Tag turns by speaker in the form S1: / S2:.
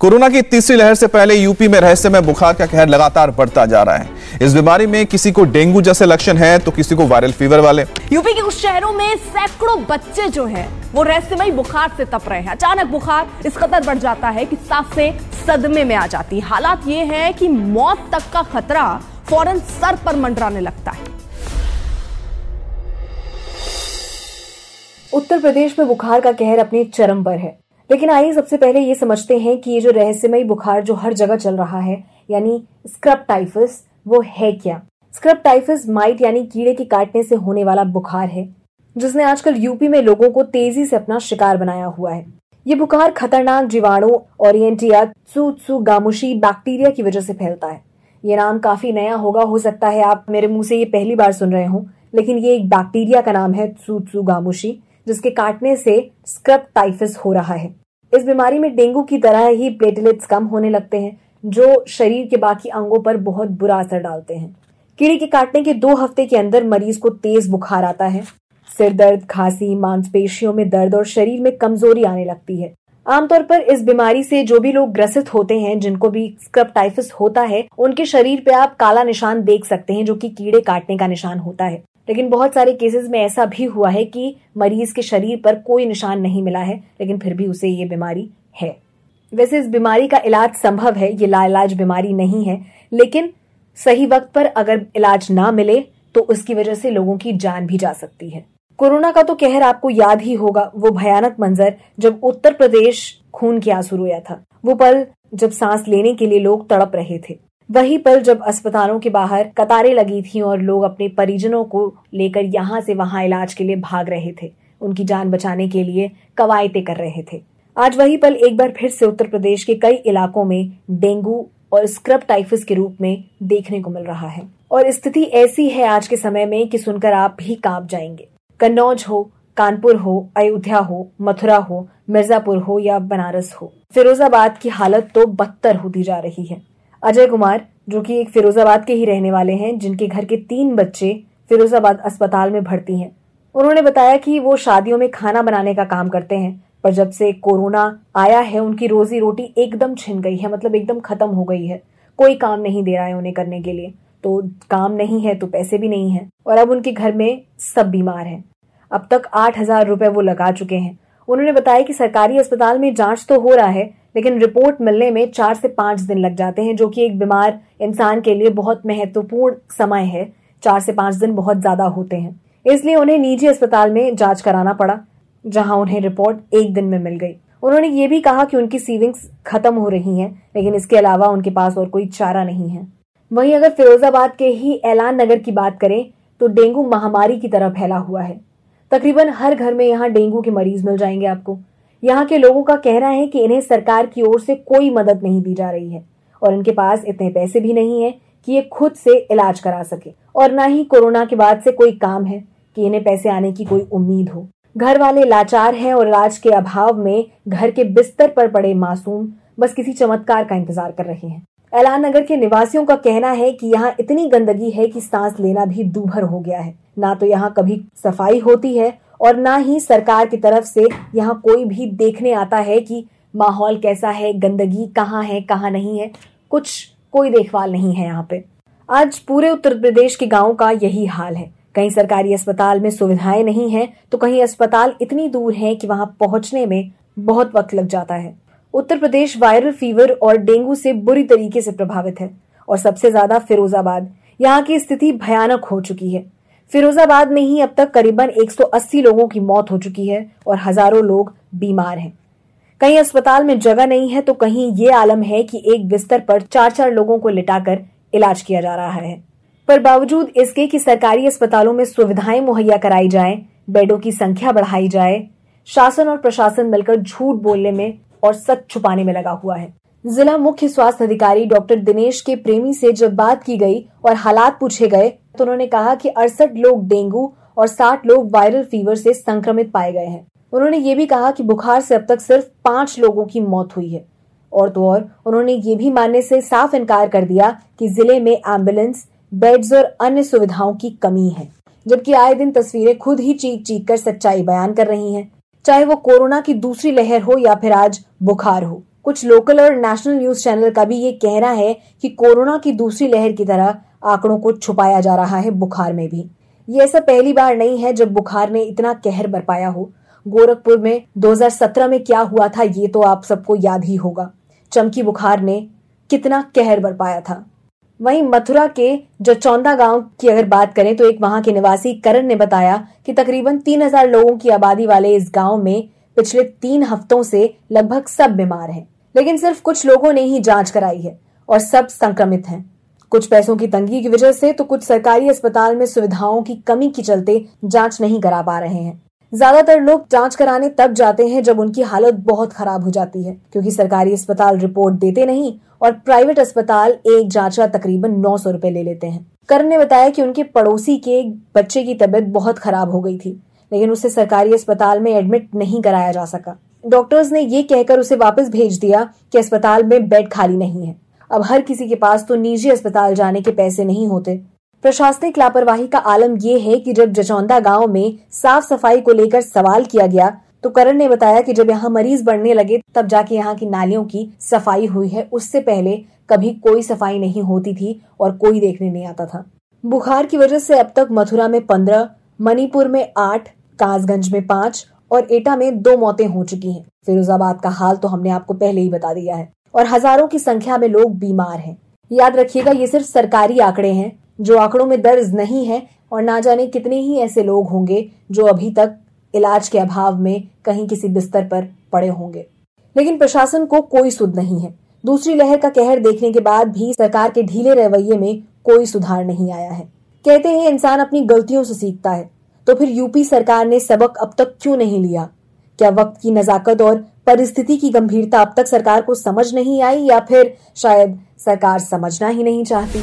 S1: Corona की तीसरी लहर से पहले यूपी में रहस्यमय बुखार का कहर लगातार बढ़ता जा रहा है। इस बीमारी में किसी को डेंगू जैसे लक्षण है तो किसी को वायरल फीवर वाले।
S2: यूपी के कुछ शहरों में सैकड़ों बच्चे जो हैं वो रहस्यमय बुखार से तप रहे हैं। अचानक बुखार इस कदर बढ़ जाता है कि साँसें सदमे में आ जाती हालात ये है कि मौत तक का खतरा फ़ौरन सर पर मंडराने लगता है।
S3: उत्तर प्रदेश में बुखार का कहर अपने चरम पर है। लेकिन आइए सबसे पहले ये समझते हैं कि ये जो रहस्यमयी बुखार जो हर जगह चल रहा है, यानी स्क्रब टाइफस, वो है क्या? स्क्रब टाइफस माइट यानी कीड़े के काटने से होने वाला बुखार है, जिसने आजकल यूपी में लोगों को तेज़ी से अपना शिकार बनाया हुआ है। ये बुखार खतरनाक जीवाणु ओरिएंटिया गामुशी बैक्टीरिया की वजह से फैलता है। ये नाम काफ़ी नया होगा, हो सकता है आप मेरे मुँह से ये पहली बार सुन रहे हो, लेकिन ये एक बैक्टीरिया का नाम है त्सु गामुशी। जिसके काटने से स्क्रब टाइफिस हो रहा है। इस बीमारी में डेंगू की तरह ही प्लेटलेट्स कम होने लगते हैं, जो शरीर के बाकी अंगों पर बहुत बुरा असर डालते हैं। कीड़े के काटने के दो हफ़्ते के अंदर मरीज़ को तेज बुखार आता है। सिर दर्द, खांसी, मांसपेशियों में दर्द और शरीर में कमज़ोरी आने लगती है। आमतौर पर इस बीमारी से जो भी लोग ग्रसित होते हैं, जिनको भी स्क्रब टाइफस होता है, उनके शरीर पे आप काला निशान देख सकते हैं, जो कि कीड़े काटने का निशान होता है। लेकिन बहुत सारे केसेस में ऐसा भी हुआ है कि मरीज़ के शरीर पर कोई निशान नहीं मिला है, लेकिन फिर भी उसे ये बीमारी है। वैसे इस बीमारी का इलाज संभव है, ये लाइलाज बीमारी नहीं है, लेकिन सही वक्त पर अगर इलाज ना मिले तो उसकी वजह से लोगों की जान भी जा सकती है। कोरोना का तो कहर आपको याद ही होगा, वो भयानक मंजर जब उत्तर प्रदेश खून के आँसू रोया था। वो पल जब सांस लेने के लिए लोग तड़प रहे थे। वही पल जब अस्पतालों के बाहर कतारें लगी थी और लोग अपने परिजनों को लेकर यहाँ से वहाँ इलाज के लिए भाग रहे थे, उनकी जान बचाने के लिए कवायतें कर रहे थे। आज वही पल एक बार फिर से उत्तर प्रदेश के कई इलाकों में डेंगू और स्क्रब टाइफस के रूप में देखने को मिल रहा है। और स्थिति ऐसी है आज के समय में कि सुनकर आप भी काँप जाएँगे। कन्नौज हो, कानपुर हो, अयोध्या हो, मथुरा हो, मिर्जापुर हो या बनारस हो, फिरोजाबाद की हालत तो बदतर होती जा रही है। अजय कुमार, जो कि एक फिरोजाबाद के ही रहने वाले हैं, जिनके घर के तीन बच्चे फिरोजाबाद अस्पताल में भर्ती हैं। उन्होंने बताया कि वो शादियों में खाना बनाने का काम करते हैं, पर जब से कोरोना आया है, उनकी रोजी रोटी एकदम छिन गई है मतलब एकदम खत्म हो गई है। कोई काम नहीं दे रहा है उन्हें करने के लिए। तो काम नहीं है तो पैसे भी नहीं है, और अब उनके घर में सब बीमार हैं। अब तक आठ हज़ार रुपए वो लगा चुके हैं। उन्होंने बताया कि सरकारी अस्पताल में जाँच तो हो रहा है लेकिन रिपोर्ट मिलने में चार से पाँच दिन लग जाते हैं, जो कि एक बीमार इंसान के लिए बहुत महत्वपूर्ण समय है। चार से पाँच दिन बहुत ज़्यादा होते हैं। इसलिए उन्हें निजी अस्पताल में जाँच कराना पड़ा, जहाँ उन्हें रिपोर्ट एक दिन में मिल गई। उन्होंने ये भी कहा कि उनकी सीविंग्स खत्म हो रही हैं, लेकिन इसके अलावा उनके पास और कोई चारा नहीं है। वहीं अगर फिरोजाबाद के ही ऐलान नगर की बात करें तो डेंगू महामारी की तरह फैला हुआ है। तकरीबन हर घर में यहाँ डेंगू के मरीज़ मिल जाएँगे आपको। यहाँ के लोगों का कहना है कि इन्हें सरकार की ओर से कोई मदद नहीं दी जा रही है और इनके पास इतने पैसे भी नहीं है कि ये खुद से इलाज करा सके। और न ही कोरोना के बाद से कोई काम है कि इन्हें पैसे आने की कोई उम्मीद हो। घर वाले लाचार हैं और इलाज के अभाव में घर के बिस्तर पर पड़े मासूम बस किसी चमत्कार का इंतज़ार कर रहे हैं। ऐलान नगर के निवासियों का कहना है कि यहाँ इतनी गंदगी है कि सांस लेना भी दूभर हो गया है। ना तो यहाँ कभी सफ़ाई होती है और ना ही सरकार की तरफ़ से यहाँ कोई भी देखने आता है कि माहौल कैसा है, गंदगी कहाँ है, कहाँ नहीं है, कुछ कोई देखभाल नहीं है यहाँ पे। आज पूरे उत्तर प्रदेश के गाँव का यही हाल है। कहीं सरकारी अस्पताल में सुविधाएँ नहीं है तो कहीं अस्पताल इतनी दूर है कि वहाँ पहुँचने में बहुत वक्त लग जाता है। उत्तर प्रदेश वायरल फीवर और डेंगू से बुरी तरीके से प्रभावित है और सबसे ज़्यादा फिरोजाबाद। यहाँ की स्थिति भयानक हो चुकी है। फिरोजाबाद में ही अब तक करीबन 180 लोगों की मौत हो चुकी है और हज़ारों लोग बीमार हैं। कहीं अस्पताल में जगह नहीं है तो कहीं ये आलम है कि एक बिस्तर पर चार चार लोगों को लिटाकर इलाज किया जा रहा है। पर बावजूद इसके कि सरकारी अस्पतालों में सुविधाएँ मुहैया कराई जाए, बेडों की संख्या बढ़ाई जाए, शासन और प्रशासन मिलकर झूठ बोलने में और सच छुपाने में लगा हुआ है। जिला मुख्य स्वास्थ्य अधिकारी डॉक्टर दिनेश के प्रेमी से जब बात की गई और हालात पूछे गए तो उन्होंने कहा कि अड़सठ लोग डेंगू और साठ लोग वायरल फीवर से संक्रमित पाए गए हैं। उन्होंने ये भी कहा कि बुखार से अब तक सिर्फ़ पाँच लोगों की मौत हुई है। और तो और, उन्होंने ये भी मानने से साफ़ इनकार कर दिया कि ज़िले में एंबुलेंस, बेड्स और अन्य सुविधाओं की कमी है, जबकि आए दिन तस्वीरें खुद ही चीख चीख कर सच्चाई बयान कर रही हैं। चाहे वो कोरोना की दूसरी लहर हो या फिर आज बुखार हो। कुछ लोकल और नेशनल न्यूज़ चैनल का भी ये कहना है कि कोरोना की दूसरी लहर की तरह आंकड़ों को छुपाया जा रहा है बुखार में भी। ये ऐसा पहली बार नहीं है जब बुखार ने इतना कहर बरपाया हो। गोरखपुर में 2017 में क्या हुआ था ये तो आप सबको याद ही होगा। चमकी बुखार ने कितना कहर बरपाया था। वहीं मथुरा के जचौंदा गाँव की अगर बात करें तो एक वहाँ के निवासी करण ने बताया कि तकरीबन 3000 लोगों की आबादी वाले इस गाँव में पिछले तीन हफ्तों से लगभग सब बीमार हैं। लेकिन सिर्फ़ कुछ लोगों ने ही जाँच कराई है और सब संक्रमित हैं। कुछ पैसों की तंगी की वजह से तो कुछ सरकारी अस्पताल में सुविधाओं की कमी के चलते जाँच नहीं करा पा रहे हैं। ज़्यादातर लोग जाँच कराने तब जाते हैं जब उनकी हालत बहुत खराब हो जाती है, क्योंकि सरकारी अस्पताल रिपोर्ट देते नहीं और प्राइवेट अस्पताल एक जाँच का तकरीबन नौ सौ रूपए ले लेते हैं। करण ने बताया कि उनके पड़ोसी के बच्चे की तबीयत बहुत खराब हो गई थी, लेकिन उसे सरकारी अस्पताल में एडमिट नहीं कराया जा सका। डॉक्टर्स ने ये कहकर उसे वापस भेज दिया कि अस्पताल में बेड खाली नहीं है। अब हर किसी के पास तो निजी अस्पताल जाने के पैसे नहीं होते। प्रशासनिक लापरवाही का आलम यह है कि जब जचौंदा गाँव में साफ़ सफ़ाई को लेकर सवाल किया गया तो करण ने बताया कि जब यहाँ मरीज़ बढ़ने लगे, तब जाके यहाँ की नालियों की सफ़ाई हुई है। उससे पहले कभी कोई सफ़ाई नहीं होती थी और कोई देखने नहीं आता था। बुखार की वजह से अब तक मथुरा में पंद्रह, मणिपुर में आठ, कासगंज में पाँच और एटा में दो मौतें हो चुकी हैं। फिरोजाबाद का हाल तो हमने आपको पहले ही बता दिया है। और हज़ारों की संख्या में लोग बीमार हैं। याद रखिएगा, ये सिर्फ़ सरकारी आंकड़े हैं, जो आंकड़ों में दर्ज नहीं है, और ना जाने कितने ही ऐसे लोग होंगे, जो अभी तक इलाज के अभाव में कहीं किसी बिस्तर पर पड़े होंगे। लेकिन प्रशासन को कोई सुध नहीं है। दूसरी लहर का कहर देखने के बाद भी सरकार के ढीले रवैये में कोई सुधार नहीं आया है। कहते हैं, इंसान अपनी गलतियों से सीखता है। तो फिर यूपी सरकार ने सबक अब तक क्यों नहीं लिया? क्या वक्त की नजाकत और परिस्थिति की गंभीरता अब तक सरकार को समझ नहीं आई या फिर शायद सरकार समझना ही नहीं चाहती।